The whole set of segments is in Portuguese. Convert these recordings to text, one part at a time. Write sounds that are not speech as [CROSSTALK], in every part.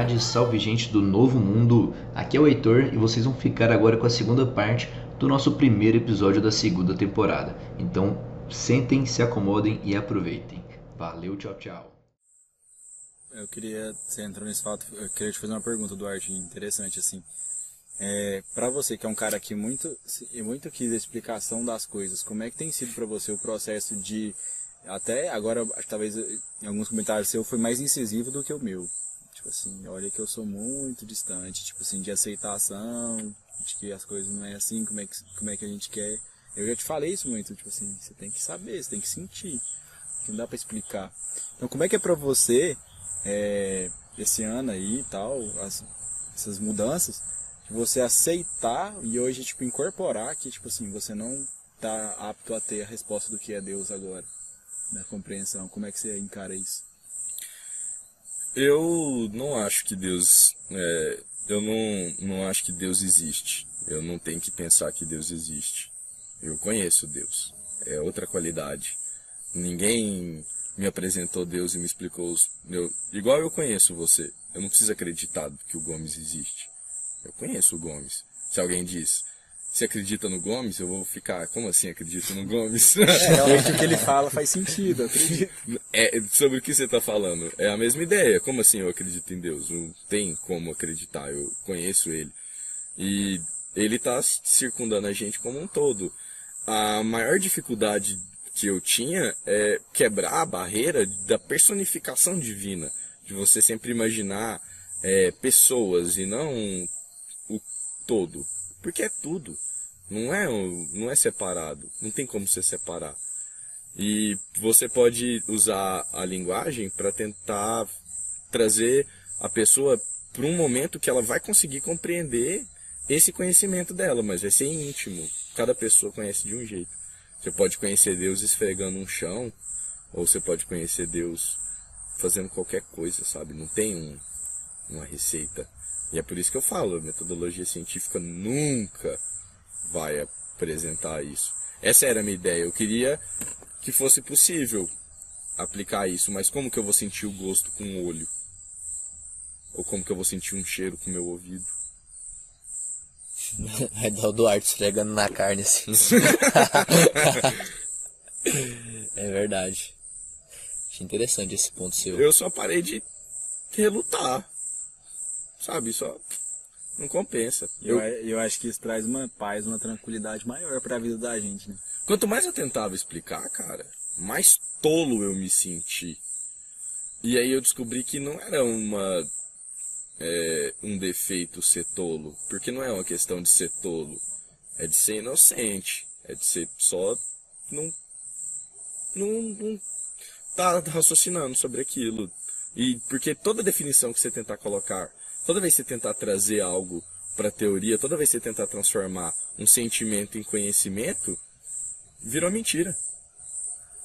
Irmandade, salve gente do Novo Mundo. Aqui é o Heitor e vocês vão ficar agora com a segunda parte do nosso primeiro episódio da segunda temporada. Então, sentem, se acomodem e aproveitem. Valeu, tchau, tchau. Eu queria, você entrou nesse fato, eu queria te fazer uma pergunta, Duarte, interessante assim. É, para você, que é um cara que muito, muito quis a explicação das coisas, como é que tem sido para você o processo de até agora, talvez em alguns comentários seu foi mais incisivo do que o meu. Tipo assim, olha que eu sou muito distante, tipo assim, de aceitação, de que as coisas não é assim, como é que, como é que a gente quer. Eu já te falei isso muito, tipo assim, você tem que saber, você tem que sentir. Não dá para explicar. Então, como é que é para você, é, esse ano aí e tal, as, essas mudanças, você aceitar e hoje, tipo, incorporar que, tipo assim, você não tá apto a ter a resposta do que é Deus agora? da compreensão? Como é que você encara isso? Eu não acho que Deus. É, eu não, não acho que Deus existe. Eu não tenho que pensar que Deus existe. Eu conheço Deus. É outra qualidade. Ninguém me apresentou Deus e me explicou os. Meu, igual eu conheço você. Eu não preciso acreditar que o Gomes existe. Eu conheço o Gomes. Se alguém diz, você acredita no Gomes? Eu vou ficar, como assim acredito no Gomes? [LAUGHS] É, realmente o que ele fala faz sentido, acredito. É, sobre o que você está falando, é a mesma ideia. Como assim eu acredito em Deus? Não tem como acreditar, eu conheço ele. E ele está circundando a gente como um todo. A maior dificuldade que eu tinha é quebrar a barreira da personificação divina. De você sempre imaginar é, pessoas e não o todo porque é tudo. Não é, não é separado. Não tem como se separar. E você pode usar a linguagem para tentar trazer a pessoa para um momento que ela vai conseguir compreender esse conhecimento dela, mas vai ser íntimo. Cada pessoa conhece de um jeito. Você pode conhecer Deus esfregando um chão, ou você pode conhecer Deus fazendo qualquer coisa, sabe? Não tem um, uma receita. E é por isso que eu falo, metodologia científica nunca vai apresentar isso. Essa era a minha ideia. Eu queria que fosse possível aplicar isso, mas como que eu vou sentir o gosto com o olho? Ou como que eu vou sentir um cheiro com o meu ouvido? [LAUGHS] Vai dar o Duarte esfregando na carne assim. [LAUGHS] é verdade. Achei interessante esse ponto seu. Eu só parei de relutar sabe? Só não compensa. Eu, eu, eu acho que isso traz uma paz, uma tranquilidade maior para a vida da gente, né? Quanto mais eu tentava explicar, cara, mais tolo eu me senti. E aí eu descobri que não era uma é, um defeito ser tolo, porque não é uma questão de ser tolo, é de ser inocente, é de ser só não não, não tá raciocinando sobre aquilo. E porque toda definição que você tentar colocar Toda vez que você tentar trazer algo para a teoria, toda vez que você tentar transformar um sentimento em conhecimento, virou mentira.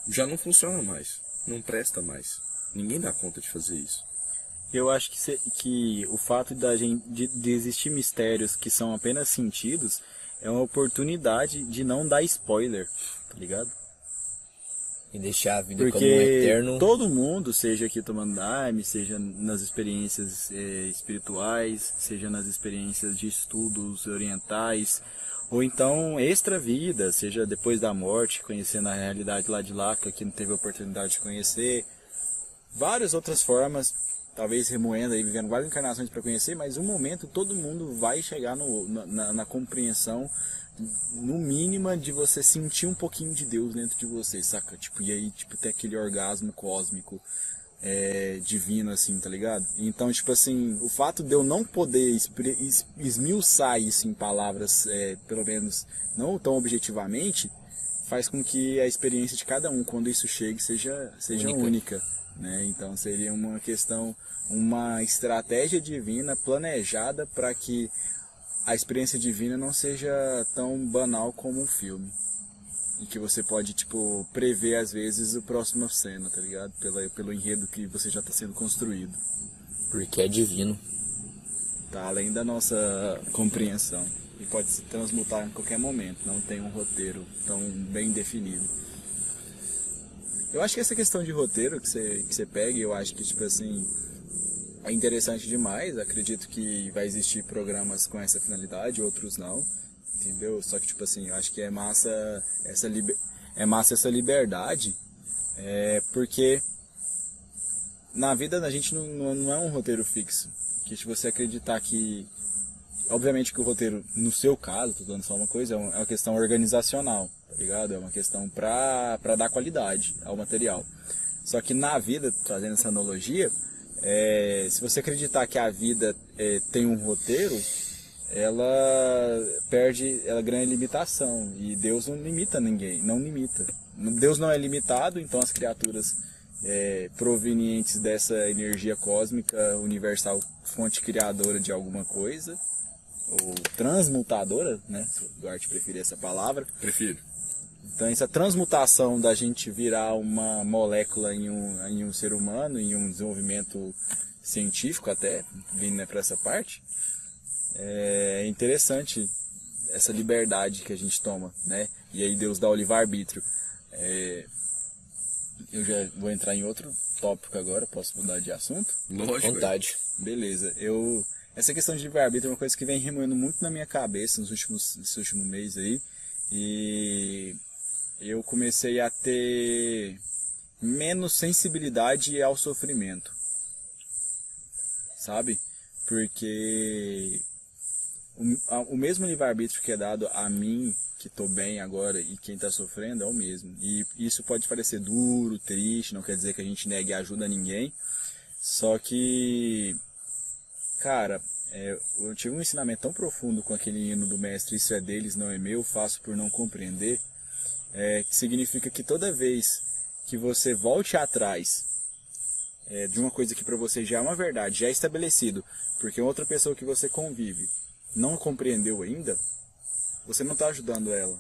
Já não funciona mais. Não presta mais. Ninguém dá conta de fazer isso. Eu acho que, se, que o fato da gente, de, de existir mistérios que são apenas sentidos é uma oportunidade de não dar spoiler, tá ligado? E deixar a vida Porque como um eterno. todo mundo, seja aqui tomando daime, seja nas experiências é, espirituais, seja nas experiências de estudos orientais, ou então extra vida, seja depois da morte, conhecendo a realidade lá de lá, que aqui não teve a oportunidade de conhecer, várias outras formas, talvez remoendo aí, vivendo várias encarnações para conhecer, mas um momento todo mundo vai chegar no, na, na compreensão no mínimo de você sentir um pouquinho de Deus dentro de você, saca? Tipo, e aí, tipo, ter aquele orgasmo cósmico é, divino, assim, tá ligado? Então, tipo assim, o fato de eu não poder esmiuçar isso em palavras, é, pelo menos não tão objetivamente, faz com que a experiência de cada um, quando isso chegue, seja, seja única. única né? Então, seria uma questão, uma estratégia divina planejada para que a experiência divina não seja tão banal como um filme. E que você pode, tipo, prever às vezes a próxima cena, tá ligado? Pela, pelo enredo que você já está sendo construído. Porque é divino. Tá além da nossa compreensão. E pode se transmutar em qualquer momento, não tem um roteiro tão bem definido. Eu acho que essa questão de roteiro que você, que você pega, eu acho que, tipo assim, é interessante demais. Acredito que vai existir programas com essa finalidade, outros não. Entendeu? Só que, tipo assim, eu acho que é massa essa, liber... é massa essa liberdade. É porque na vida da gente não, não é um roteiro fixo. Que se você acreditar que. Obviamente que o roteiro, no seu caso, tô dando só uma coisa, é uma, é uma questão organizacional, tá ligado? É uma questão pra, pra dar qualidade ao material. Só que na vida, trazendo essa analogia, é, se você acreditar que a vida é, tem um roteiro, ela perde, ela ganha limitação. E Deus não limita ninguém, não limita. Deus não é limitado, então as criaturas é, provenientes dessa energia cósmica universal, fonte criadora de alguma coisa, ou transmutadora, né? Se o Duarte preferir essa palavra. Prefiro. Então essa transmutação da gente virar uma molécula em um, em um ser humano, em um desenvolvimento científico até, vindo né, para essa parte, é interessante essa liberdade que a gente toma, né? E aí Deus dá o livre-arbítrio. É, eu já vou entrar em outro tópico agora, posso mudar de assunto? Lógico. Vontade. Beleza, eu... Essa questão de livre-arbítrio é uma coisa que vem remoendo muito na minha cabeça nos últimos, nesse último mês aí. E eu comecei a ter menos sensibilidade ao sofrimento. Sabe? Porque o, o mesmo livre-arbítrio que é dado a mim que estou bem agora e quem está sofrendo é o mesmo. E isso pode parecer duro, triste, não quer dizer que a gente negue ajuda a ninguém. Só que, cara, é, eu tive um ensinamento tão profundo com aquele hino do mestre, isso é deles, não é meu, faço por não compreender, é, que significa que toda vez que você volte atrás é, de uma coisa que para você já é uma verdade, já é estabelecido, porque outra pessoa que você convive não compreendeu ainda, você não está ajudando ela.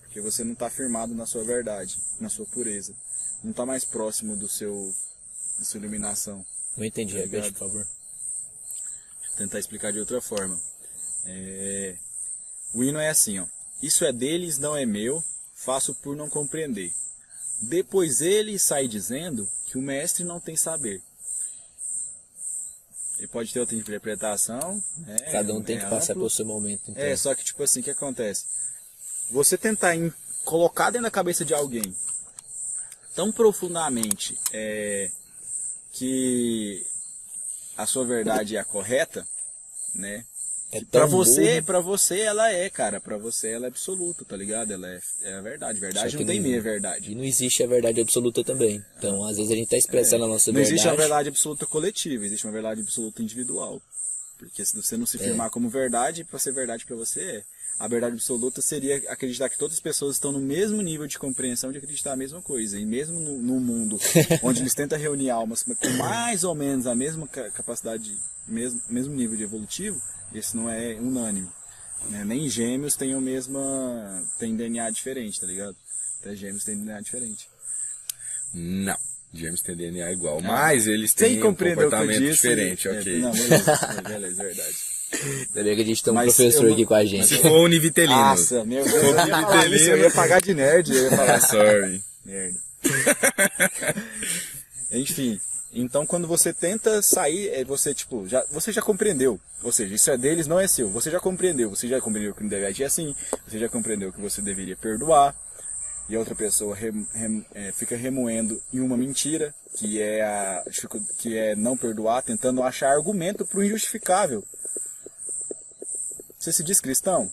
Porque você não está firmado na sua verdade, na sua pureza. Não está mais próximo do seu, da sua iluminação. Não entendi, Tá repete, por favor. Deixa eu tentar explicar de outra forma. É, O hino é assim, ó. Isso é deles, não é meu, faço por não compreender. Depois ele sai dizendo que o mestre não tem saber. Ele pode ter outra interpretação. né? Cada um tem É que passar amplo. pelo seu momento. Então. É, só que tipo assim, o que acontece? Você tentar em- colocar dentro da cabeça de alguém tão profundamente é, que a sua verdade é a correta, né? É Pra tão você, para você ela é, cara. Pra você ela é absoluta, tá ligado? Ela é, é a verdade. Verdade não tem não- meia verdade. E não existe a verdade absoluta também. Então, às vezes a gente tá expressando a nossa Não verdade. existe uma verdade absoluta coletiva, existe uma verdade absoluta individual. Porque se você não se firmar como verdade, pra ser verdade pra você é. A verdade absoluta seria acreditar que todas as pessoas estão no mesmo nível de compreensão de acreditar a mesma coisa. E mesmo no, no mundo [LAUGHS] onde eles tentam reunir almas com mais ou menos a mesma ca- capacidade, mesmo, mesmo nível de evolutivo, esse não é unânime. né? Nem gêmeos têm o mesmo. tem DNA diferente, tá ligado? Até gêmeos têm DNA diferente. Não. James tem DNA igual, mas eles têm um comportamento disse. diferente, é, ok. Não, beleza, [LAUGHS] beleza, verdade. Ainda bem que a gente tem um Mas professor não- aqui com a gente. Se for univitelino. Nossa, meu Deus, eu ia falar isso, eu ia pagar de nerd, eu ia falar [LAUGHS] Sorry. merda. [LAUGHS] Enfim, então quando você tenta sair, é, você tipo, já, você já compreendeu. Ou seja, isso é deles, não é seu. Você já compreendeu. Você já compreendeu que não deve agir assim. Você já compreendeu que você deveria perdoar. E a outra pessoa rem- rem- é, fica remoendo em uma mentira, que é, a, que é não perdoar, tentando achar argumento para o injustificável. Você se diz cristão?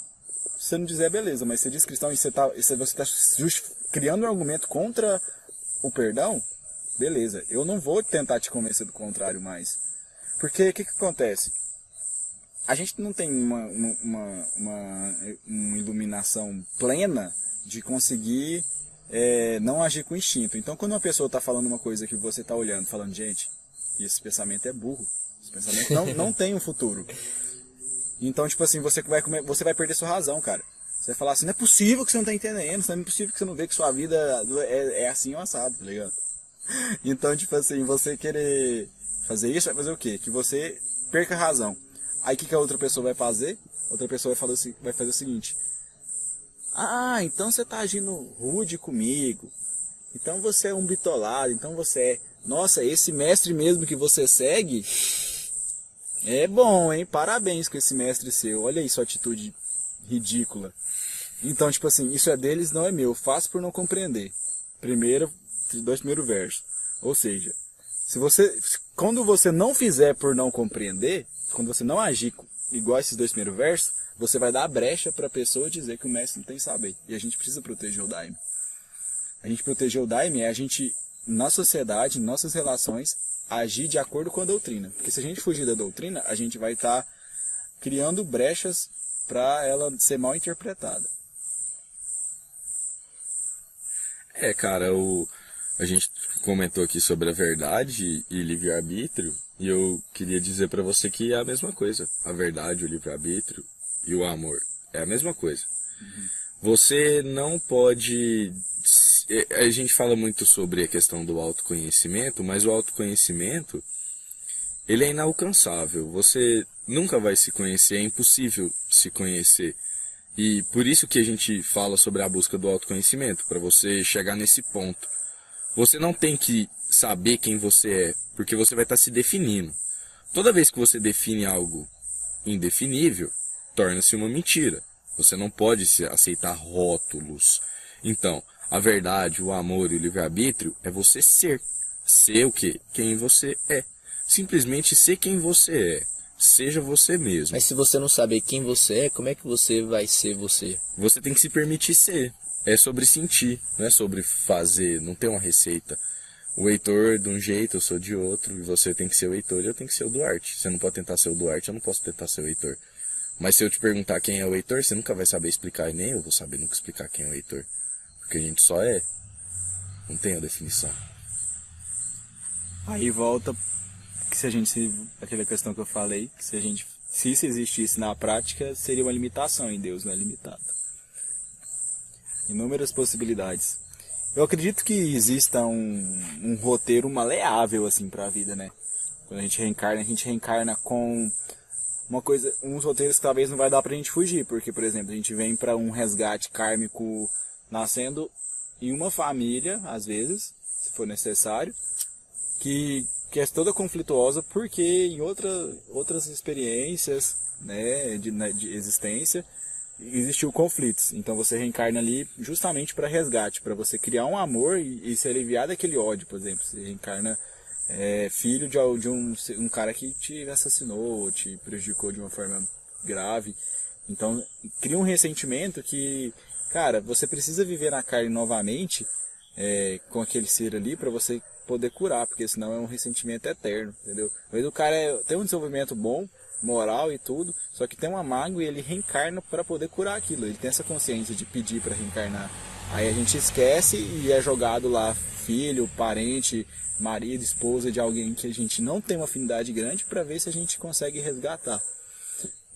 Se você não dizer, beleza, mas você diz cristão e você está tá justi- criando um argumento contra o perdão, beleza. Eu não vou tentar te convencer do contrário mais. Porque o que, que acontece? A gente não tem uma, uma, uma, uma- iluminação plena de conseguir é, não agir com instinto. Então, quando uma pessoa está falando uma coisa que você está olhando, falando, gente, esse pensamento é burro. Esse pensamento não, não [LAUGHS] tem um futuro. Então, tipo assim, você vai, comer- você vai perder sua razão, cara. Você vai falar assim, não é possível que você não tá entendendo, não é possível que você não vê que sua vida é, é assim ou assado, tá ligado? [LAUGHS] Então, tipo assim, você querer fazer isso vai fazer o quê? Que você perca a razão. Aí o que, que a outra pessoa vai fazer? Outra pessoa vai, falar, se- vai fazer o seguinte. Ah, então você tá agindo rude comigo. Então você é um bitolado, então você é. Nossa, esse mestre mesmo que você segue, É bom, hein? Parabéns com esse mestre seu. Olha aí sua atitude ridícula. Então, tipo assim, isso é deles, não é meu. Faço por não compreender. Primeiro, dois primeiros versos. Ou seja, se você, quando você não fizer por não compreender, quando você não agir igual esses dois primeiros versos, você vai dar a brecha para a pessoa dizer que o mestre não tem saber. E a gente precisa proteger o daime. A gente proteger o daime é a gente, na sociedade, em nossas relações, agir de acordo com a doutrina. Porque se a gente fugir da doutrina, a gente vai estar tá criando brechas para ela ser mal interpretada. É, cara, o, a gente comentou aqui sobre a verdade e livre-arbítrio, e eu queria dizer para você que é a mesma coisa. A verdade, o livre-arbítrio e o amor é a mesma coisa. Uhum. Você não pode. A gente fala muito sobre a questão do autoconhecimento, mas o autoconhecimento ele é inalcançável. Você nunca vai se conhecer, é impossível se conhecer. E por isso que a gente fala sobre a busca do autoconhecimento, para você chegar nesse ponto. Você não tem que saber quem você é, porque você vai estar tá se definindo. Toda vez que você define algo indefinível, torna-se uma mentira. Você não pode aceitar rótulos. Então, a verdade, o amor e o livre-arbítrio é você ser. Ser o quê? Quem você é. Simplesmente ser quem você é. Seja você mesmo. Mas se você não saber quem você é, como é que você vai ser você? Você tem que se permitir ser. É sobre sentir, não é sobre fazer, não tem uma receita. O Heitor de um jeito, eu sou de outro, e você tem que ser o Heitor e eu tenho que ser o Duarte. Você não pode tentar ser o Duarte, eu não posso tentar ser o Heitor. Mas se eu te perguntar quem é o Heitor, você nunca vai saber explicar, e nem eu vou saber nunca explicar quem é o Heitor. Porque a gente só é. Não tem a definição. Aí volta que se a gente aquela questão que eu falei, que se a gente se isso existisse na prática, seria uma limitação em Deus, não é limitado. Inúmeras possibilidades. Eu acredito que exista um, um roteiro maleável assim para a vida, né? Quando a gente reencarna, a gente reencarna com uma coisa, uns roteiros que talvez não vai dar pra gente fugir, porque por exemplo, a gente vem para um resgate kármico nascendo em uma família, às vezes, se for necessário, que que é toda conflituosa porque em outra, outras experiências né, de, né, de existência existiu conflitos. Então você reencarna ali justamente para resgate, para você criar um amor e, e, se aliviar daquele ódio, por exemplo. Você reencarna é, filho de, de um, um cara que te assassinou, te prejudicou de uma forma grave. Então cria um ressentimento que, cara, você precisa viver na carne novamente é, com aquele ser ali para você poder curar, porque senão é um ressentimento eterno, entendeu? Vezes o cara é, tem um desenvolvimento bom, moral e tudo, só que tem uma mágoa e ele reencarna para poder curar aquilo. Ele tem essa consciência de pedir para reencarnar. Aí a gente esquece e é jogado lá filho, parente, marido, esposa de alguém que a gente não tem uma afinidade grande para ver se a gente consegue resgatar.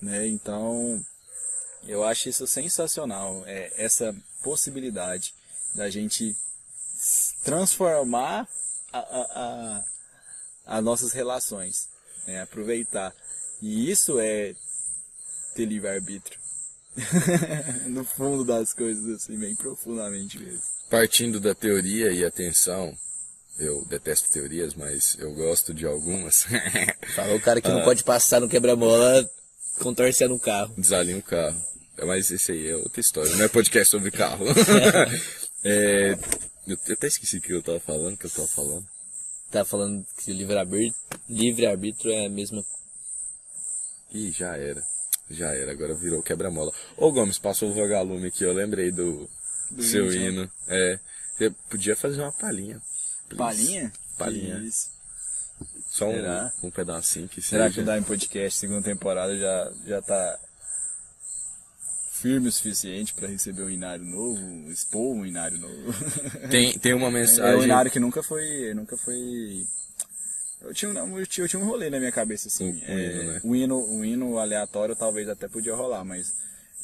Né? Então, eu acho isso sensacional, é, essa possibilidade da gente transformar a, a, a nossas relações, né? aproveitar. E isso é ter livre-arbítrio. [LAUGHS] no fundo das coisas, assim, bem profundamente mesmo. Partindo da teoria e atenção, eu detesto teorias, mas eu gosto de algumas. [LAUGHS] Falou o cara que ah. não pode passar no quebra-mola contorcendo um carro. Desalinha o carro. Mas esse aí é outra história, não é podcast sobre carro. [LAUGHS] é, eu até esqueci o que eu tava falando, que eu tava falando. Tá falando que livre-arbítrio livre -arbítrio é a mesma. Ih, já era. Já era, agora virou quebra-mola. Ô Gomes, passou o vagalume aqui, eu lembrei do, do seu hino. É. Você podia fazer uma palhinha. Palhinha? Palhinha. Isso. Só um, um pedacinho que Será seja. que o Dime Podcast, segunda temporada, já, já tá firme o suficiente para receber um inário novo, expor um inário novo. Tem, tem uma [LAUGHS] mensagem. É um inário que nunca foi. Nunca foi. Eu tinha, eu, tinha, eu tinha um rolê na minha cabeça, assim. Um, é, hino, né? um, hino, um hino aleatório talvez até podia rolar, mas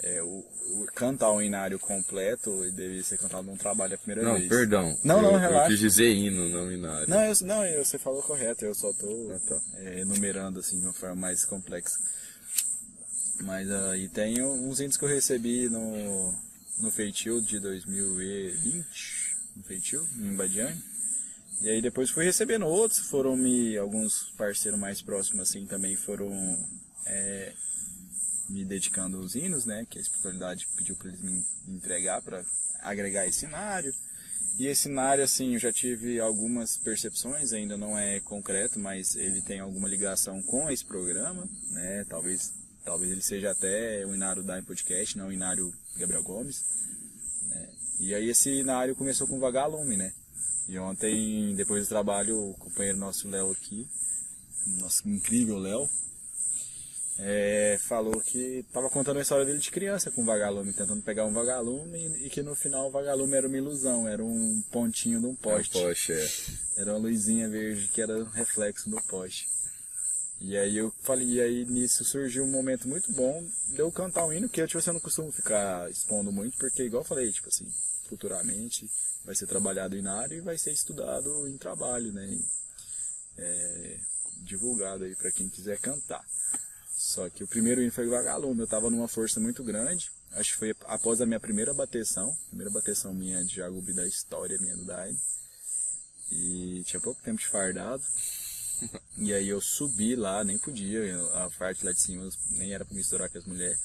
é, o, o, cantar um inário completo deveria ser cantado num trabalho a primeira não, vez. Não, perdão. Não, eu, não, relaxa. Eu quis dizer hino, não inário. Não, eu, não eu, você falou correto, eu só tô ah, tá. é, enumerando assim de uma forma mais complexa. Mas aí uh, tem uns índices que eu recebi no, no feitio de 2020, no feitio, em Badiane. E aí depois fui recebendo outros, foram me. Alguns parceiros mais próximos assim também foram é, me dedicando aos hinos, né? Que a espiritualidade pediu para eles me entregar para agregar esse cenário. E esse cenário, assim, eu já tive algumas percepções, ainda não é concreto, mas ele tem alguma ligação com esse programa, né? Talvez, talvez ele seja até o Inário da Podcast, não o Inário Gabriel Gomes. Né? E aí esse Inário começou com Vagalume, né? E ontem, depois do trabalho, o companheiro nosso Léo aqui, nosso incrível Léo, é, falou que estava contando a história dele de criança com o vagalume, tentando pegar um vagalume e, que no final o vagalume era uma ilusão, era um pontinho de um poste. Um poste é. Era uma luzinha verde que era reflexo do poste. E aí eu falei, e aí nisso surgiu um momento muito bom de eu cantar um hino que eu, tipo, assim, eu não costumo ficar expondo muito, porque igual eu falei, tipo assim, futuramente vai ser trabalhado em área e vai ser estudado em trabalho, né? É, divulgado aí para quem quiser cantar. Só que o primeiro hino foi vagalume, eu tava numa força muito grande. Acho que foi após a minha primeira bateção, primeira bateção minha de Jagubi da história minha do Daime. E tinha pouco tempo de fardado. [LAUGHS] E aí eu subi lá, nem podia, a parte lá de cima nem era para misturar com as mulheres.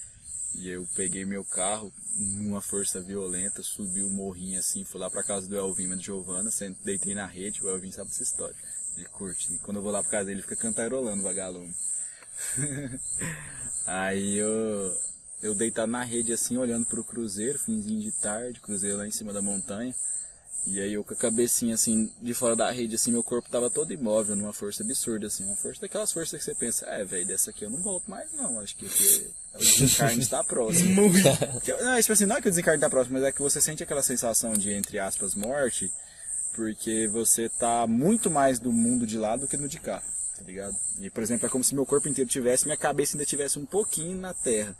E eu peguei meu carro, numa força violenta, subi o morrinho assim, fui lá pra casa do Elvin, do Giovana, deitei na rede, o Elvin sabe essa história. Ele curte. E quando eu vou lá pra casa dele, ele fica cantarolando vagalume. [LAUGHS] aí eu, eu deitado na rede assim, olhando pro cruzeiro, finzinho de tarde, cruzeiro lá em cima da montanha. E aí eu com a cabecinha assim, de fora da rede, assim, meu corpo tava todo imóvel, numa força absurda, assim, uma força daquelas forças que você pensa, é, velho, dessa aqui eu não volto mais não, acho que o desencarne está próximo. [LAUGHS] não, tipo assim, não é que o desencarne está próximo, mas é que você sente aquela sensação de, entre aspas, morte, porque você tá muito mais do mundo de lá do que no de cá tá ligado? E, por exemplo, é como se meu corpo inteiro tivesse, minha cabeça ainda tivesse um pouquinho na terra.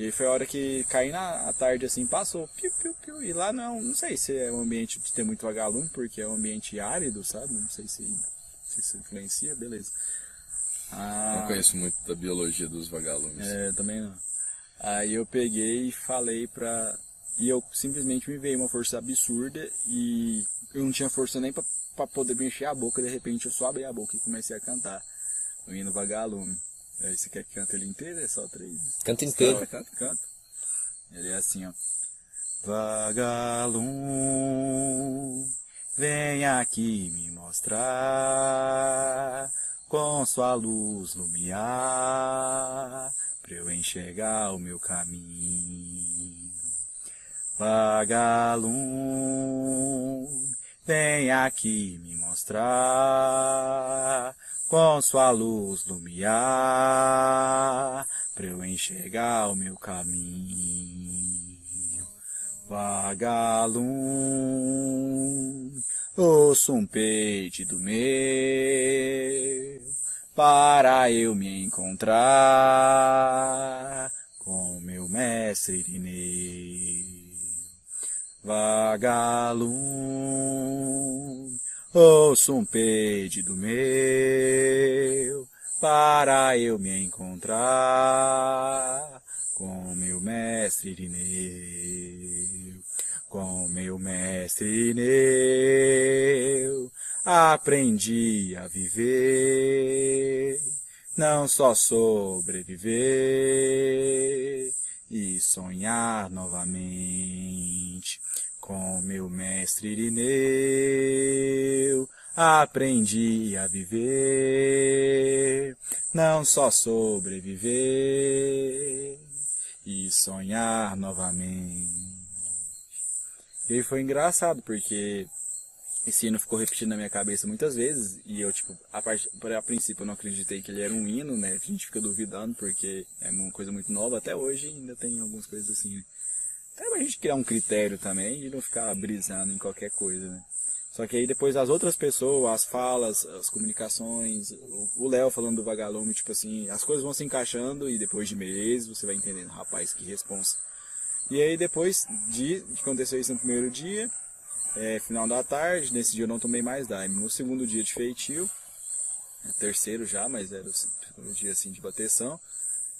E foi a hora que caí na tarde assim, passou, piu, piu, piu, e lá não, não sei se é um ambiente de ter muito vagalume, porque é um ambiente árido, sabe? Não sei se, se isso influencia, beleza. Ah, não conheço muito da biologia dos vagalumes. É, também não. Aí eu peguei e falei pra. E eu simplesmente me veio uma força absurda e eu não tinha força nem pra para poder me encher a boca, de repente eu só abri a boca e comecei a cantar. O hino vagalume. Aí você quer que cante ele inteiro? É só três. Canta inteiro. Canta, canta, canta. Ele é assim, ó. Vagalume, vem aqui me mostrar com sua luz lumiar para eu enxergar o meu caminho. Vagalume, vem aqui me mostrar com sua luz lumiar para eu enxergar o meu caminho. Vagalume, ouço um pedido meu para eu me encontrar com meu mestre Irineu. Vagalume, ouço um pedido meu para eu me encontrar com meu mestre Irineu. Com meu mestre Irineu, aprendi a viver, não só sobreviver e sonhar novamente com meu mestre Irineu aprendi a viver, não só sobreviver e sonhar novamente. E aí foi engraçado porque esse hino ficou repetindo na minha cabeça muitas vezes e eu tipo a, part... a princípio eu não acreditei que ele era um hino né a gente fica duvidando porque é uma coisa muito nova até hoje ainda tem algumas coisas assim né? É pra gente criar um critério também de não ficar brisando em qualquer coisa, né? Só que aí depois as outras pessoas, as falas, as comunicações, o Léo falando do vagalume, tipo assim, as coisas vão se encaixando e depois de meses você vai entendendo, rapaz, que responsa. E aí depois de que aconteceu isso no primeiro dia, é, final da tarde, nesse dia eu não tomei mais daime. No segundo dia de feitio, terceiro já, mas era o dia assim de bateção,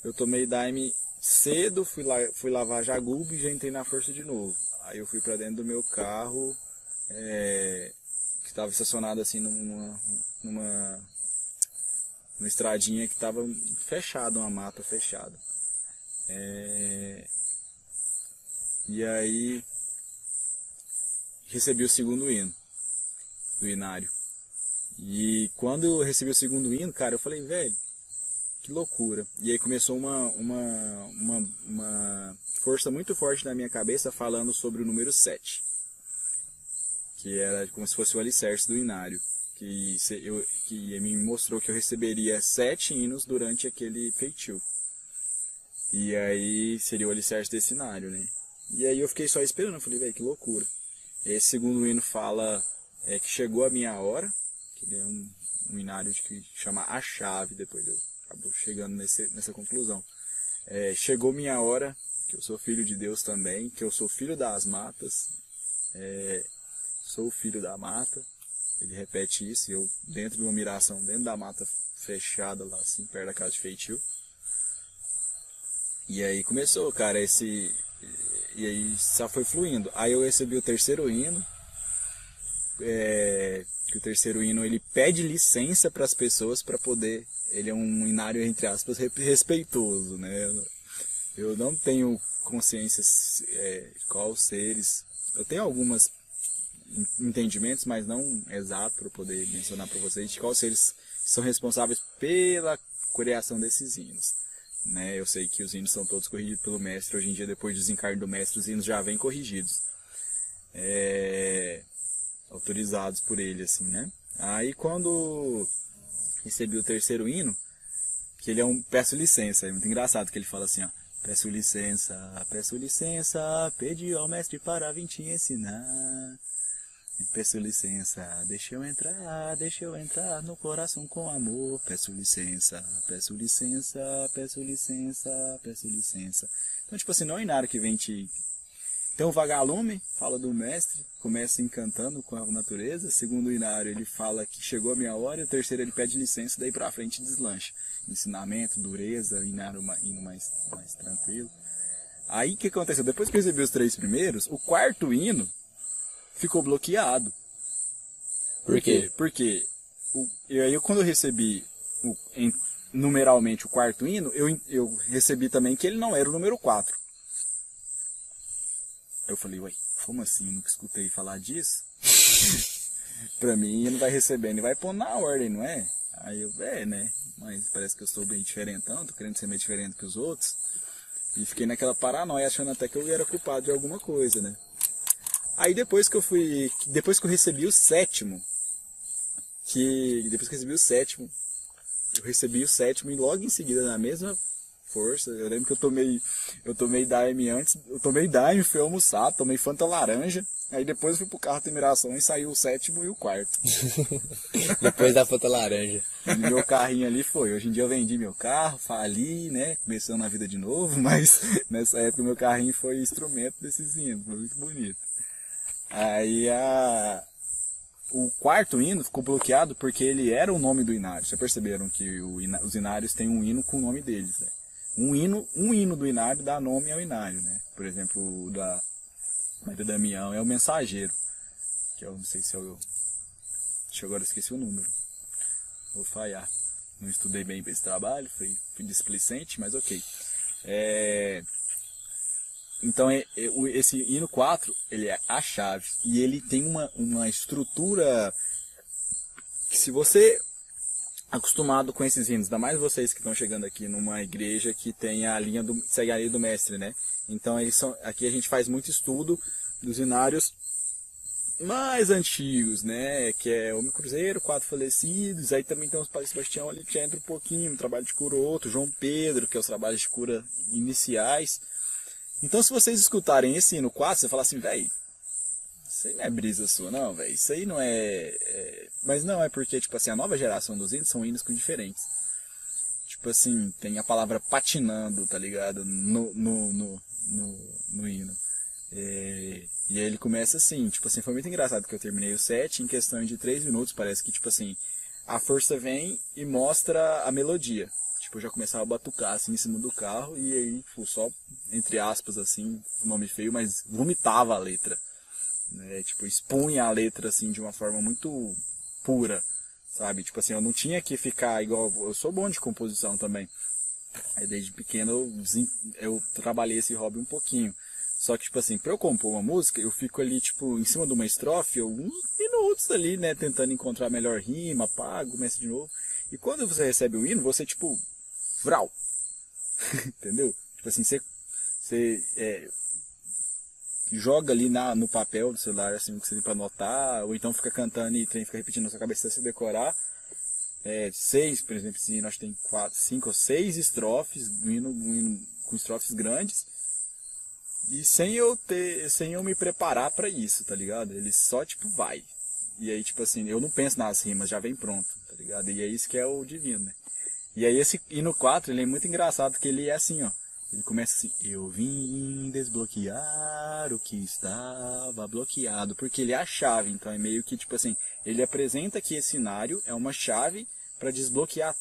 eu tomei daime cedo, fui, lá, fui lavar jagubo e já entrei na força de novo. Aí eu fui para dentro do meu carro, é, que tava estacionado assim numa, numa, numa estradinha que tava fechada, uma mata fechada. É, e aí recebi o segundo hino do inário. E quando eu recebi o segundo hino, cara, eu falei, velho, que loucura. E aí começou uma, uma, uma, uma força muito forte na minha cabeça falando sobre o número 7. Que era como se fosse o alicerce do inário. Que, eu, que me mostrou que eu receberia sete hinos durante aquele feitio. E aí seria o alicerce desse inário, né? E aí eu fiquei só esperando, eu falei, velho, que loucura. Esse segundo hino fala é, que chegou a minha hora, que é um, um inário que chama A Chave, depois eu acabo chegando nesse, nessa conclusão. É, chegou minha hora, que eu sou filho de Deus também, que eu sou filho das matas, é, sou filho da mata, ele repete isso, e eu dentro de uma miração, dentro da mata fechada lá, assim, perto da casa de feitio. E aí começou, cara, esse, e aí só foi fluindo. Aí eu recebi o terceiro hino. É, que o terceiro hino ele pede licença para as pessoas para poder. Ele é um inário, entre aspas, respeitoso, né? Eu não tenho consciência é, qual seres. Eu tenho algumas entendimentos, mas não exato para poder mencionar para vocês de quais seres são responsáveis pela criação desses hinos. Né? Eu sei que os hinos são todos corrigidos pelo mestre. Hoje em dia, depois do desencarne do mestre, os hinos já vêm corrigidos. É... Autorizados por ele, assim, né? Aí quando recebi o terceiro hino, que ele é um peço licença, é muito engraçado que ele fala assim, ó. Peço licença, peço licença, pedi ao mestre para vir te ensinar. Peço licença, deixa eu entrar, deixa eu entrar no coração com amor. Peço licença, peço licença, peço licença, peço licença. Então, tipo assim, não é Inário que vem te. Tem um vagalume, fala do mestre, começa encantando com a natureza. Segundo o Inário, ele fala que chegou a minha hora. E o terceiro, ele pede licença, daí pra frente deslancha. Ensinamento, dureza, Inário indo mais, mais tranquilo. Aí o que aconteceu? Depois que eu recebi os três primeiros, o quarto hino ficou bloqueado. Por quê? Porque o, eu, aí quando eu recebi o, em, numeralmente o quarto hino, eu, eu recebi também que ele não era o número 4. Eu falei, ué, como assim? Nunca escutei falar disso? [LAUGHS] pra mim, ele vai recebendo e vai pôr na ordem, não é? Aí eu, é, né? Mas parece que eu estou bem diferentão, tô querendo ser meio diferente que os outros. E fiquei naquela paranoia, achando até que eu era culpado de alguma coisa, né? Aí depois que eu fui. Depois que eu recebi o sétimo. Que. Depois que eu recebi o sétimo. Eu recebi o sétimo e logo em seguida, na mesma força. Eu lembro que eu tomei. Eu tomei Daime antes. Eu tomei Daime, fui almoçar, tomei Fanta laranja. Aí depois fui pro carro ter miração e saiu o sétimo e o quarto. [LAUGHS] depois da Fanta laranja. E meu carrinho ali foi. Hoje em dia eu vendi meu carro, fali, né? Começando a vida de novo, [LAUGHS] mas nessa época meu carrinho foi instrumento desses hinos. Foi muito bonito. Aí a, o quarto hino ficou bloqueado porque ele era o nome do inário. Vocês perceberam que os inários têm um hino com o nome deles. Né? Um, hino, um hino do inário dá nome ao inário. Né? Por exemplo, o da Maria Damião é o mensageiro. Que eu não sei se é o. Deixa eu agora esqueci o número. Vou falhar. Não estudei bem para esse trabalho, fui, fui displicente, mas ok. É, então é, é, esse hino 4, ele é a chave. E ele tem uma, uma estrutura que se você acostumado com esses hinos, ainda mais vocês que estão chegando aqui numa igreja que tem a linha do segue a linha do mestre, né? Então eles são, aqui a gente faz muito estudo dos hinários mais antigos, né? Que é Homem Cruzeiro, Quatro Falecidos, aí também tem os Padre Sebastião ali que entra um pouquinho, um trabalho de cura outro, João Pedro, que é os trabalhos de cura iniciais. Então, se vocês escutarem esse hino 4, você fala assim, velho, isso aí não é brisa sua, não, velho. Isso aí não é, é, Mas não, é porque, tipo assim, a nova geração dos hinos são hinos com diferentes. Tipo assim, tem a palavra patinando, tá ligado? No, no, no, no, no hino. É... E aí ele começa assim, tipo assim, foi muito engraçado que eu terminei o set em questão de 3 minutos, parece que, tipo assim, a força vem e mostra a melodia. Tipo, eu já começava a batucar assim em cima do carro e aí, tipo, só, entre aspas, assim, nome feio, mas vomitava a letra. Né? Tipo, expunha a letra assim de uma forma muito pura, sabe? Tipo assim, eu não tinha que ficar igual. Eu sou bom de composição também. Desde pequeno eu, eu trabalhei esse hobby um pouquinho. Só que, tipo assim, pra eu compor uma música, eu fico ali, tipo, em cima de uma estrofe, alguns minutos ali, né? Tentando encontrar a melhor rima, pá, começa de novo. E quando você recebe o hino, você, tipo, vral. [LAUGHS] Entendeu? Tipo assim, você, você é, joga ali na, no papel do celular, assim, que você tem pra anotar, ou então fica cantando e trem fica repetindo na sua cabeça até você decorar. É, seis, por exemplo, esse hino acho que tem quatro, cinco ou seis estrofes, um hino, um hino com estrofes grandes. E sem eu ter, sem eu me preparar pra isso, tá ligado? Ele só, tipo, vai. E aí, tipo assim, eu não penso nas rimas, já vem pronto, tá ligado? E é isso que é o divino, né? E aí esse hino 4, ele é muito engraçado, que ele é assim, ó. Ele começa assim, eu vim desbloquear o que estava bloqueado, porque ele é a chave, então é meio que tipo assim, ele apresenta que esse cenário é uma chave para desbloquear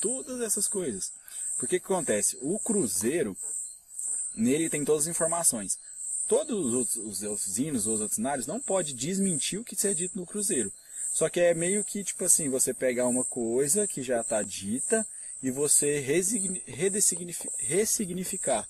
todas essas coisas. Porque que acontece? O cruzeiro, nele tem todas as informações. Todos os outros os, hinos, os outros cenários, não pode desmentir o que é dito no cruzeiro. Só que é meio que tipo assim, você pegar uma coisa que já está dita e você ressignificar.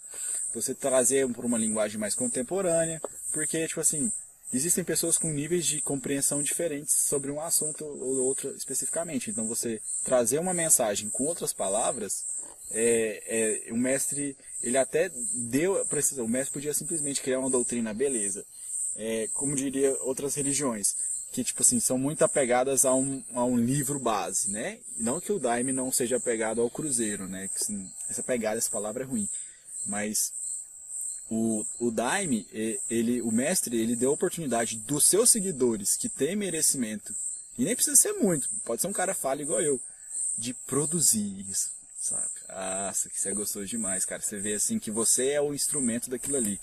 Você trazer para uma linguagem mais contemporânea, porque tipo assim, existem pessoas com níveis de compreensão diferentes sobre um assunto ou outro especificamente. Então você trazer uma mensagem com outras palavras, é, é, o mestre ele até deu precisa, o mestre podia simplesmente criar uma doutrina, beleza. É, como diria outras religiões, que tipo assim são muito apegadas a um, a um livro base, né? Não que o Daime não seja apegado ao cruzeiro, né? Que, assim, essa pegada, essa palavra é ruim, mas o, o Daime, ele, o mestre, ele deu a oportunidade dos seus seguidores que têm merecimento, e nem precisa ser muito, pode ser um cara falho igual eu, de produzir isso, sabe? Nossa, que você gostou demais, cara. Você vê assim que você é o instrumento daquilo ali.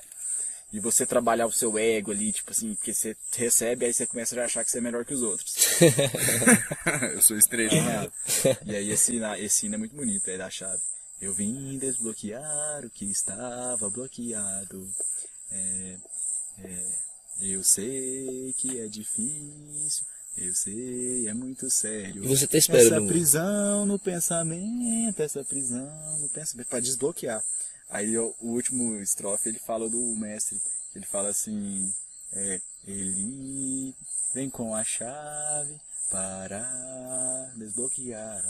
E você trabalhar o seu ego ali, tipo assim, porque você recebe, aí você começa a achar que você é melhor que os outros. [LAUGHS] eu sou estrela. E aí esse, esse hino é muito bonito, é da chave. Eu vim desbloquear o que estava bloqueado. É, é, eu sei que é difícil, eu sei, é muito sério. E você tá esperando- Essa prisão no pensamento, essa prisão no pensamento, para desbloquear. Aí o, último estrofe ele fala do mestre, ele fala assim, é, ele vem com a chave para desbloquear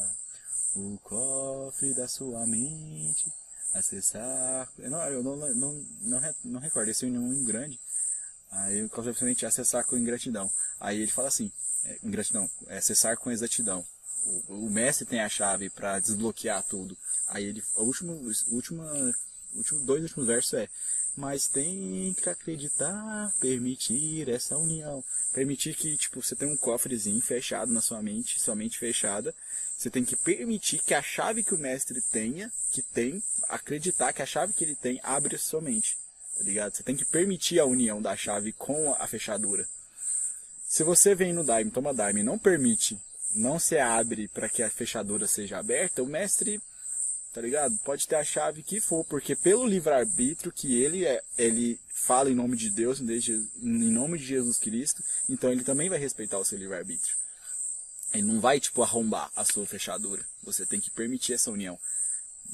o cofre da sua mente, acessar. Eu não, eu não, não, não, não recordo, esse é um grande. Aí o cofre da sua mente acessar com ingratidão. Aí ele fala assim: é, ingratidão, é acessar com exatidão. O, o mestre tem a chave para desbloquear tudo. Aí ele, o último, o último, último, dois últimos versos é: mas tem que acreditar, permitir essa união. Permitir que, tipo, você tem um cofrezinho fechado na sua mente, sua mente fechada. Você tem que permitir que a chave que o mestre tenha, que tem, acreditar que a chave que ele tem abre a sua mente. Tá ligado? Você tem que permitir a união da chave com a fechadura. Se você vem no Daime, toma Daime não permite, não se abre para que a fechadura seja aberta, o mestre tá ligado? Pode ter a chave que for, porque pelo livre-arbítrio que ele é, ele fala em nome de Deus, em nome de Jesus Cristo, então ele também vai respeitar o seu livre-arbítrio. Ele não vai, tipo, arrombar a sua fechadura. Você tem que permitir essa união.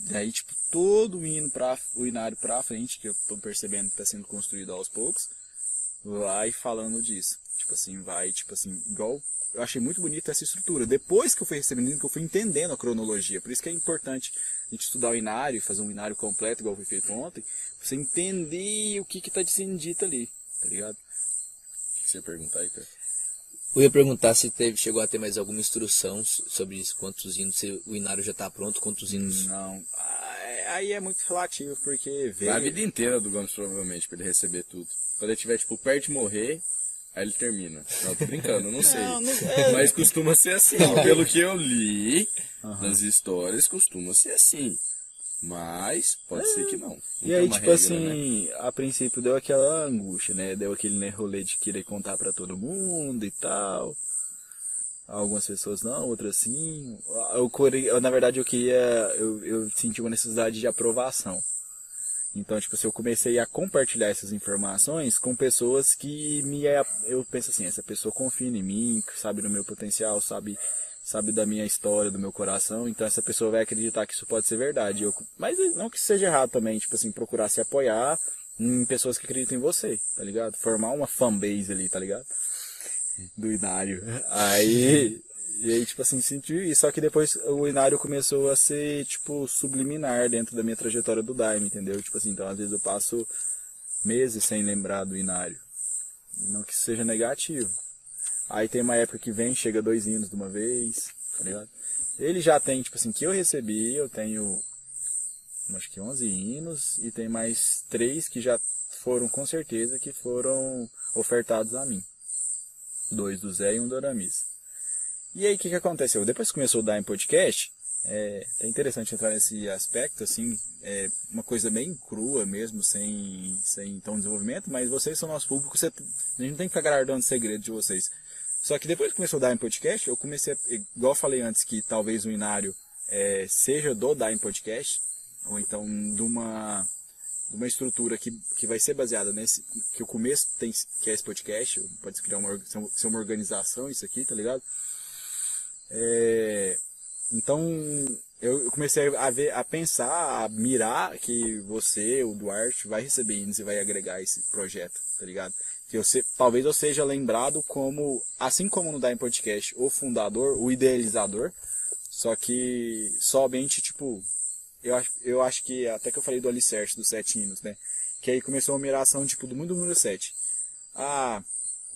Daí, tipo, todo o hino pra, o inário pra frente, que eu tô percebendo que tá sendo construído aos poucos, vai falando disso. Tipo assim, vai, tipo assim, igual. Eu achei muito bonita essa estrutura. Depois que eu fui recebendo, que eu fui entendendo a cronologia. Por isso que é importante a gente estudar o inário, e fazer um inário completo, igual foi feito ontem, pra você entender o que que tá sendo dito ali, tá ligado? O que você ia perguntar aí, cara? Eu ia perguntar se teve, chegou a ter mais alguma instrução so- sobre isso, quantos hinos, se o inário já tá pronto, quantos hinos. Não. Aí é muito relativo, porque veio... A vida inteira do Gomes, provavelmente, pra ele receber tudo. Quando ele estiver, tipo, perto de morrer, aí ele termina. Não, tô brincando, não sei. Não, não- é- Mas costuma ser assim. Pelo que eu li nas histórias, costuma ser assim. Mas pode ser que não. Não E aí, tipo regra, assim, né? a princípio deu aquela angústia, né? Deu aquele né, rolê de querer contar pra todo mundo e tal. Algumas pessoas não, outras sim. Eu, na verdade, eu queria. Eu, eu senti uma necessidade de aprovação. Então, tipo, assim, eu comecei a compartilhar essas informações com pessoas que me eu penso assim, essa pessoa confia em mim, sabe do meu potencial, sabe sabe da minha história, do meu coração, então essa pessoa vai acreditar que isso pode ser verdade. Eu, mas não que seja errado também, tipo assim, procurar se apoiar em pessoas que acreditam em você, tá ligado? Formar uma fanbase ali, tá ligado? Do Inário. Aí, e aí, tipo assim, senti. Só que depois o Inário começou a ser, tipo, subliminar dentro da minha trajetória do Daime, entendeu? Tipo assim, então às vezes eu passo meses sem lembrar do Inário. Não que seja negativo. Aí tem uma época que vem, chega dois hinos de uma vez, tá ligado? Ele já tem, tipo assim, que eu recebi, eu tenho acho que 11 hinos e tem mais três que já foram com certeza que foram ofertados a mim. Dois do Zé e um do Aramis. E aí o que, que aconteceu? Depois que começou a dar em podcast, é, é interessante entrar nesse aspecto, assim, é uma coisa bem crua mesmo, sem, sem tão desenvolvimento, mas vocês são nosso público, você, a gente não tem que ficar guardando segredo de vocês. Só que depois que começou a dar em podcast, eu comecei, a, igual eu falei antes, que talvez o Inário é, seja do em Podcast, ou então de uma, de uma estrutura que, que vai ser baseada nesse, que o começo tem, que é esse podcast, pode criar uma, ser uma organização isso aqui, tá ligado? É, então, eu comecei a ver, a pensar, a mirar que você, o Duarte, vai receber e vai agregar esse projeto, tá ligado? que eu se, talvez eu seja lembrado como, assim como no Daim Podcast, o fundador, o idealizador, só que somente, tipo, eu acho, eu acho que, até que eu falei do alicerce dos sete hinos, né? Que aí começou uma miração, tipo, do mundo número sete. Ah,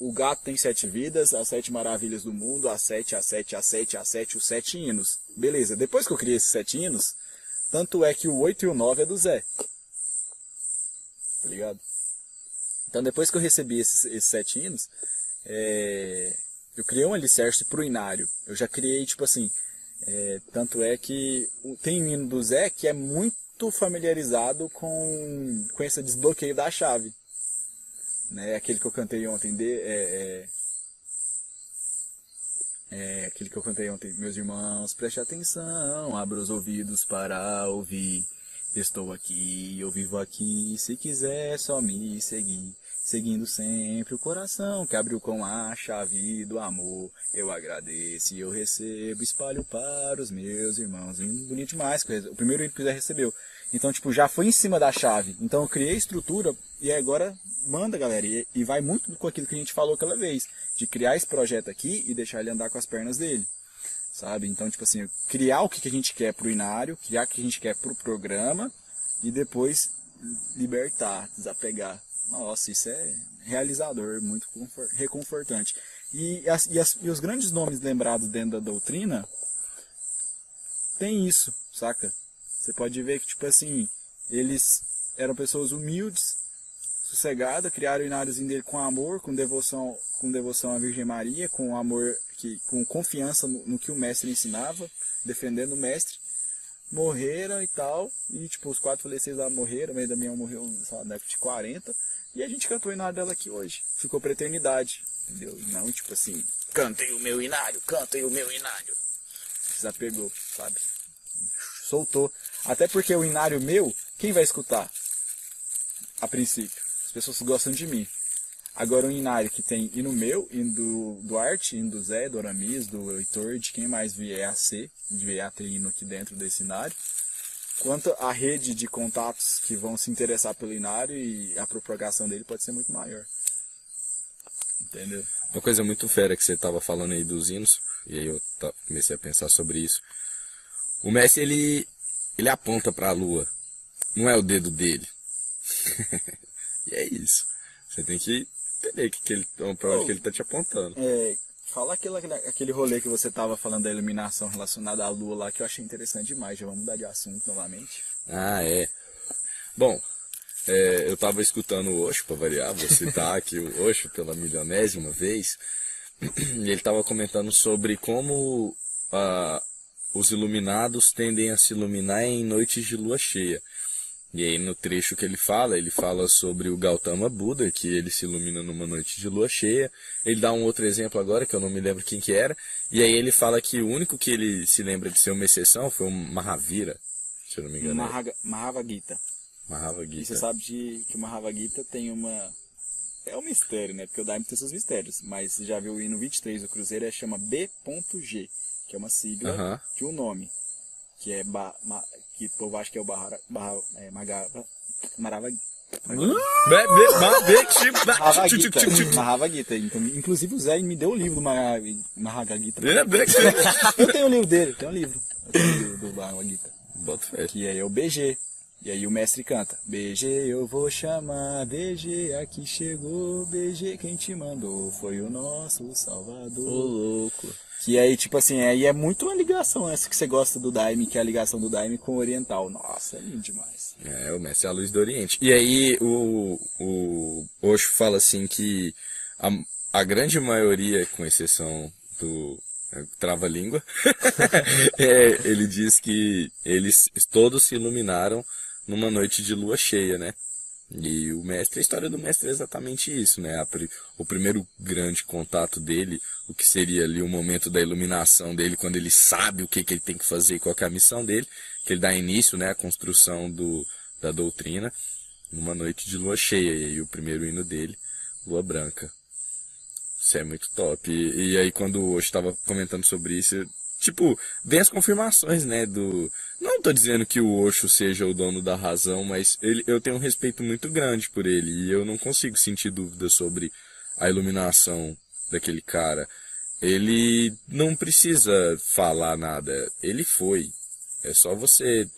o gato tem sete vidas, as sete maravilhas do mundo, as sete, as sete, as sete, as sete, os sete hinos. Beleza, depois que eu criei esses sete hinos, tanto é que o oito e o nove é do Zé. Tá ligado? Então, depois que eu recebi esses, esses sete hinos, é, eu criei um alicerce pro Inário. Eu já criei, tipo assim, é, tanto é que tem um hino do Zé que é muito familiarizado com, com esse desbloqueio da chave. Né? Aquele que eu cantei ontem, de, é, é, é, aquele que eu cantei ontem, meus irmãos, preste atenção, abra os ouvidos para ouvir. Estou aqui, eu vivo aqui, se quiser só me seguir seguindo sempre o coração que abriu com a chave do amor. Eu agradeço e eu recebo, espalho para os meus irmãos. Bonito demais, o primeiro que já recebeu. Então, tipo, já foi em cima da chave. Então, eu criei estrutura e agora manda, galera. E, e vai muito com aquilo que a gente falou aquela vez, de criar esse projeto aqui e deixar ele andar com as pernas dele. Sabe? Então, tipo assim, criar o que a gente quer pro Inário, criar o que a gente quer pro programa e depois libertar, desapegar nossa, isso é realizador, muito reconfortante. E, as, e, as, e os grandes nomes lembrados dentro da doutrina tem isso, saca? Você pode ver que, tipo assim, eles eram pessoas humildes, sossegadas, criaram o ináriozinho dele com amor, com devoção, com devoção à Virgem Maria, com amor, que, com confiança no, no que o mestre ensinava, defendendo o mestre morreram e tal, e tipo, os quatro falecidos lá morreram, mãe da minha morreu na década de 40, e a gente cantou o inário dela aqui hoje. Ficou pra eternidade. Entendeu? Não, tipo assim, cantem o meu inário, cantem o meu inário. Desapegou, sabe? Soltou. Até porque o inário meu, quem vai escutar? A princípio. As pessoas gostam de mim. Agora um inário que tem hino meu, hino do Duarte, hino do Zé, do Aramis, do Heitor, de quem mais vier a ser, vier a ter hino aqui dentro desse inário quanto a rede de contatos que vão se interessar pelo Inário e a propagação dele pode ser muito maior. Entendeu? Uma coisa muito fera que você estava falando aí dos hinos, e aí eu comecei a pensar sobre isso. O Messi, ele, ele aponta para a lua, não é o dedo dele. [LAUGHS] e é isso. Você tem que entender que, que ele, para onde oh, que ele está te apontando. É, Fala aquele, aquele rolê que você tava falando da iluminação relacionada à lua lá, que eu achei interessante demais. Já vamos mudar de assunto novamente. Ah, é. Bom, é, eu tava escutando o Osho, para variar, vou citar [LAUGHS] aqui o Osho pela milionésima vez. [CLEARS THROAT] E ele tava comentando sobre como ah, os iluminados tendem a se iluminar em noites de lua cheia. E aí no trecho que ele fala, ele fala sobre o Gautama Buda, que ele se ilumina numa noite de lua cheia. Ele dá um outro exemplo agora, que eu não me lembro quem que era. E aí ele fala que o único que ele se lembra de ser uma exceção foi o Mahavira, se eu não me engano. Mahaga, Mahavagita. Mahava E você sabe de, que o Mahava Gita tem uma... É um mistério, né? Porque o Daime tem seus mistérios. Mas você já viu o hino 23 do Cruzeiro, é chama B.G, que é uma sigla Aham. de um nome. Que é... Ba, ma, que o povo acha que é o Barra... Barra é, Magava... Marava... Be- be- ma- be- chi- ba- Mahava chi- chi- Gita. chi- chi- Mahava Gita. Então, inclusive o Zé me deu o livro do Mahava Mahava Gita. É, [LAUGHS] Eu tenho o livro dele, tem um livro. Eu tenho o livro do Mahava Gita. Bota fé. Que aí é o BG. E aí o mestre canta. BG eu vou chamar, BG aqui chegou, BG quem te mandou foi o nosso Ô, Salvador. louco. Que aí, tipo assim, aí é muito uma ligação essa que você gosta do Daime, que é a ligação do Daime com o Oriental. Nossa, é lindo demais. É, o mestre é a luz do Oriente. E aí o, o Osho fala assim que a, a grande maioria, com exceção do é, trava-língua, [LAUGHS] é, ele diz que eles todos se iluminaram numa noite de lua cheia, né? E o mestre, a história do mestre é exatamente isso, né? O primeiro grande contato dele, o que seria ali o momento da iluminação dele, quando ele sabe o que, que ele tem que fazer e qual é a missão dele, que ele dá início, né, à construção do, da doutrina, numa noite de lua cheia, e aí o primeiro hino dele, lua branca. Isso é muito top. E, e aí quando Osho estava comentando sobre isso, eu- tipo, vem as confirmações, né, do... Não tô dizendo que o Osho seja o dono da razão, mas ele, eu tenho um respeito muito grande por ele, e eu não consigo sentir dúvida sobre a iluminação daquele cara. Ele não precisa falar nada, ele foi. É só você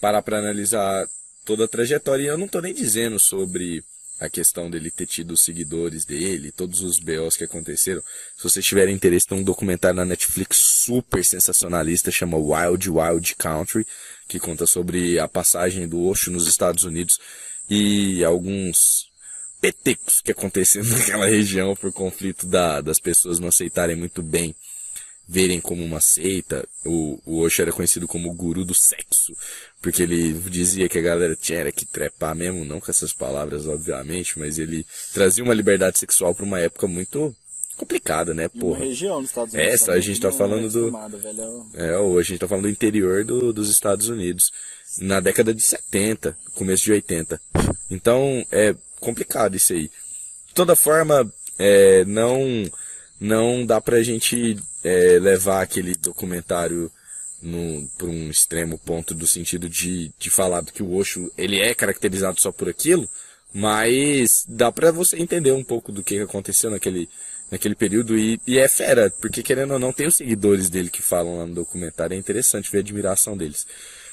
parar para analisar toda a trajetória. E eu não tô nem dizendo sobre a questão dele ter tido os seguidores dele, todos os BOs que aconteceram. Se vocês tiverem interesse, tem um documentário na Netflix super sensacionalista, chama Wild Wild Country, que conta sobre a passagem do Osho nos Estados Unidos e alguns petecos que aconteceram [LAUGHS] naquela região por conflito da, das pessoas não aceitarem muito bem verem como uma seita. O, o Osho era conhecido como o guru do sexo, porque ele dizia que a galera tinha que trepar mesmo, não com essas palavras, obviamente, mas ele trazia uma liberdade sexual para uma época muito complicada, né, E porra? região nos Estados É, Unidos. essa, a gente tá é falando do- velho. É, hoje a gente tá falando do interior do- dos Estados Unidos, na década de 70, começo de 80. Então, é complicado isso aí. De toda forma, é, não, não dá pra gente é, levar aquele documentário por um extremo ponto do sentido de, de falar que o Osho ele é caracterizado só por aquilo, mas dá pra você entender um pouco do que aconteceu naquele, naquele período e, e é fera, porque querendo ou não tem os seguidores dele que falam lá no documentário, é interessante ver a admiração deles.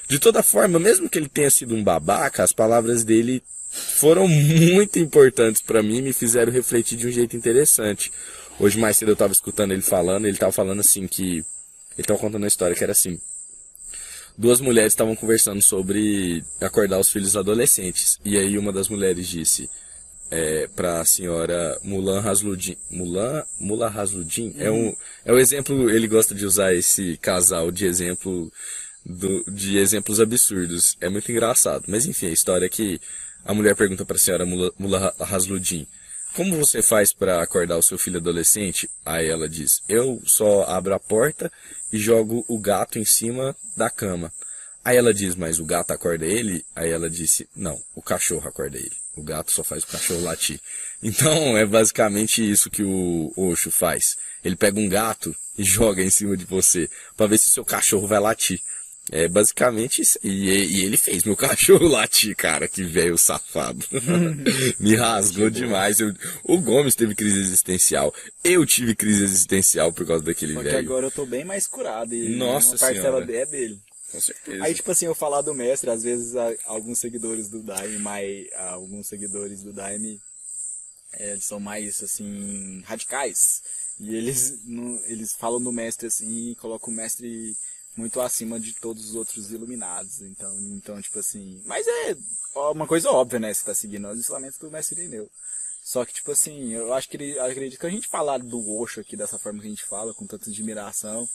De toda forma, mesmo que ele tenha sido um babaca, as palavras dele foram [LAUGHS] muito importantes pra mim e me fizeram refletir de um jeito interessante. Hoje mais cedo eu tava escutando ele falando, ele tava falando assim que ele tava contando uma história que era assim: duas mulheres estavam conversando sobre acordar os filhos adolescentes. E aí uma das mulheres disse é, para a senhora Mulan Hasludin. Mulan, Mulan Hasludin é um é o exemplo. Ele gosta de usar esse casal de exemplo do, de exemplos absurdos. É muito engraçado. Mas enfim, a história é que a mulher pergunta para a senhora Mulan Hasludin. Como você faz para acordar o seu filho adolescente? Aí ela diz: Eu só abro a porta e jogo o gato em cima da cama. Aí ela diz: Mas o gato acorda ele? Aí ela disse: Não, o cachorro acorda ele. O gato só faz o cachorro latir. [LAUGHS] Então é basicamente isso que o Osho faz. Ele pega um gato e [LAUGHS] joga em cima de você para ver se o seu cachorro vai latir. É basicamente isso. E, e ele fez meu [LAUGHS] cachorro latir, cara. Que velho safado. [LAUGHS] Me rasgou demais. Eu- o Gomes teve crise existencial. Eu tive crise existencial por causa daquele Só que velho. agora eu tô bem mais curado e Nossa uma parcela Senhora. é dele. Com certeza. Aí, tipo assim, eu falar do mestre, às vezes a- alguns seguidores do Daime, mas ah, alguns seguidores do Daime, eles são mais, assim, radicais. E eles, não- eles falam do mestre, assim, e colocam o mestre muito acima de todos os outros iluminados. Então, então tipo assim... Mas é uma coisa óbvia, né? Você tá seguindo os ensinamentos do mestre Irineu. Só que, tipo assim, eu acho que ele, acredito que a gente falar do Osho aqui dessa forma que a gente fala, com tanta admiração,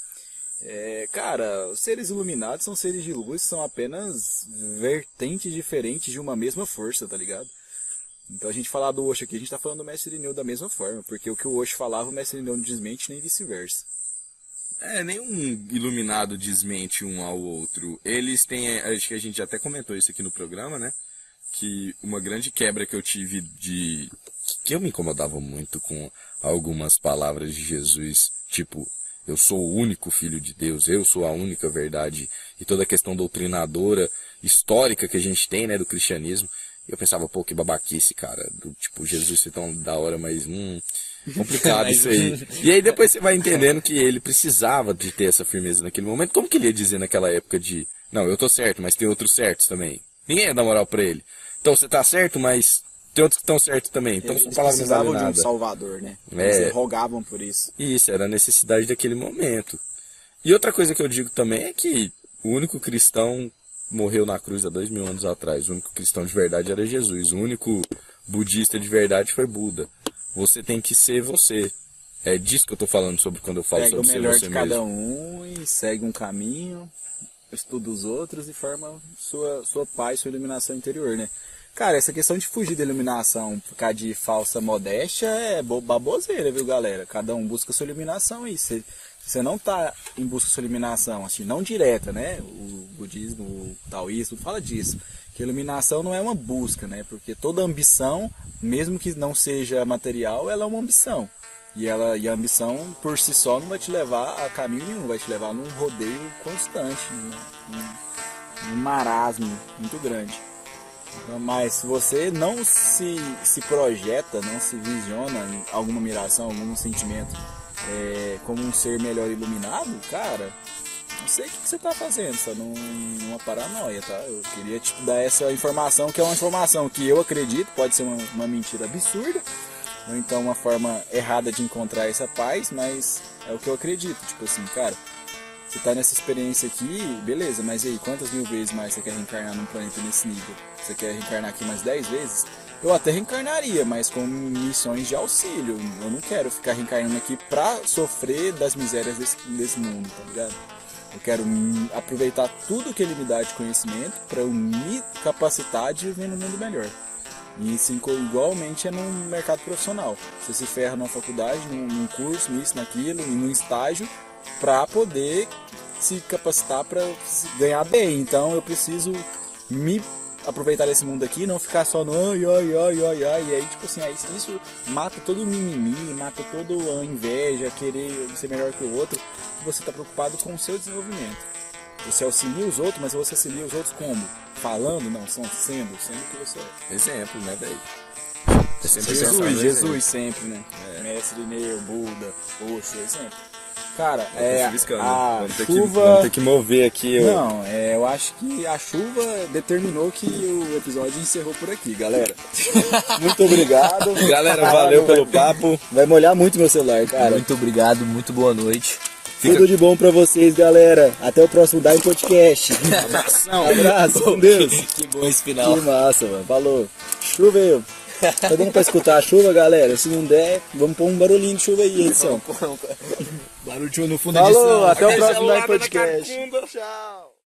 é, cara, os seres iluminados são seres de luz, são apenas vertentes diferentes de uma mesma força, tá ligado? Então a gente falar do Osho aqui, a gente tá falando do Mestre Irineu da mesma forma, porque o que o Osho falava, o Mestre Irineu não desmente, nem vice-versa. É, nenhum iluminado desmente um ao outro. Eles têm, acho que a gente até comentou isso aqui no programa, né? que uma grande quebra que eu tive de. que eu me incomodava muito com algumas palavras de Jesus, tipo, eu sou o único filho de Deus, eu sou a única verdade, e toda a questão doutrinadora, histórica que a gente tem, né, do cristianismo. Eu pensava, pô, que babaquice, cara, do tipo, Jesus ser tão da hora, mas, hum, complicado [LAUGHS] isso aí. E aí depois você vai entendendo que ele precisava de ter essa firmeza naquele momento. Como que ele ia dizer naquela época de, não, eu tô certo, mas tem outros certos também. Ninguém ia dar moral pra ele. Então você tá certo, mas tem outros que estão certos também. Então Eles precisavam de um nada. salvador, né? É. Eles rogavam por isso. Isso, era a necessidade daquele momento. E outra coisa que eu digo também é que o único cristão morreu na cruz há dois mil anos atrás. O único cristão de verdade era Jesus. O único budista de verdade foi Buda. Você tem que ser você. É disso que eu tô falando sobre quando eu falo Pega o sobre ser melhor você de cada mesmo. um e segue um caminho, estuda os outros e forma sua, sua paz, sua iluminação interior, né? Cara, essa questão de fugir da iluminação por causa de falsa modéstia é bo- baboseira, viu, galera? Cada um busca sua iluminação e se você não tá em busca de sua iluminação, assim, não direta, né? O budismo, o taoísmo fala disso. Que iluminação não é uma busca, né? Porque toda ambição, mesmo que não seja material, ela é uma ambição. E, ela, e a ambição por si só não vai te levar a caminho nenhum, vai te levar num rodeio constante, num, num, marasmo muito grande. Então, Mas se você não se, se projeta, não se visiona em alguma admiração, algum sentimento é, como um ser melhor iluminado, cara, não sei o que, você tá fazendo, só num, numa paranoia, tá? Eu queria te dar essa informação, que é uma informação que eu acredito, pode ser uma, uma mentira absurda, ou então uma forma errada de encontrar essa paz, mas é o que eu acredito. Tipo assim, cara, você tá nessa experiência aqui, beleza, mas aí, quantas mil vezes mais você quer reencarnar num planeta nesse nível? Você quer reencarnar aqui mais 10 vezes? Eu até reencarnaria, mas com missões de auxílio. Eu não quero ficar reencarnando aqui pra sofrer das misérias desse, desse mundo, tá ligado? Eu quero aproveitar tudo que ele me dá de conhecimento para eu me capacitar de viver num mundo melhor. E isso igualmente é no mercado profissional. Você se ferra numa faculdade, num, num curso, nisso, naquilo, e num estágio, para poder se capacitar para ganhar bem. Então eu preciso me aproveitar desse mundo aqui, não ficar só no ai, ai, ai, ai, ai. E aí, tipo assim, aí isso mata todo o mimimi, mata toda a inveja, querer ser melhor que o outro. Você está preocupado com o seu desenvolvimento. Você auxilia os outros, mas você auxilia os outros como? Falando? Não, são sendo, sendo que você é. Exemplo, né, velho? É sempre Jesus, Jesus sempre, né? Mestre Neo, Buda, Osho, exemplo. Cara, é, a vamos, ter que, chuva... vamos ter que mover aqui. o- Não, é, eu acho que a chuva determinou que o episódio encerrou por aqui, galera. [LAUGHS] Muito obrigado. Galera, valeu pelo papo. Vai molhar muito meu celular, cara. Muito obrigado, muito boa noite. Tudo de bom pra vocês, galera. Até o próximo Dime Podcast. [LAUGHS] Abração. Abraço, com Deus. [LAUGHS] que bom esse final. Que massa, mano. Falou. Choveu. Tá dando pra escutar a chuva, galera? Se não der, vamos pôr um barulhinho de chuva aí, edição. Barulho no fundo Falou, edição. até o próximo Podcast. Tchau.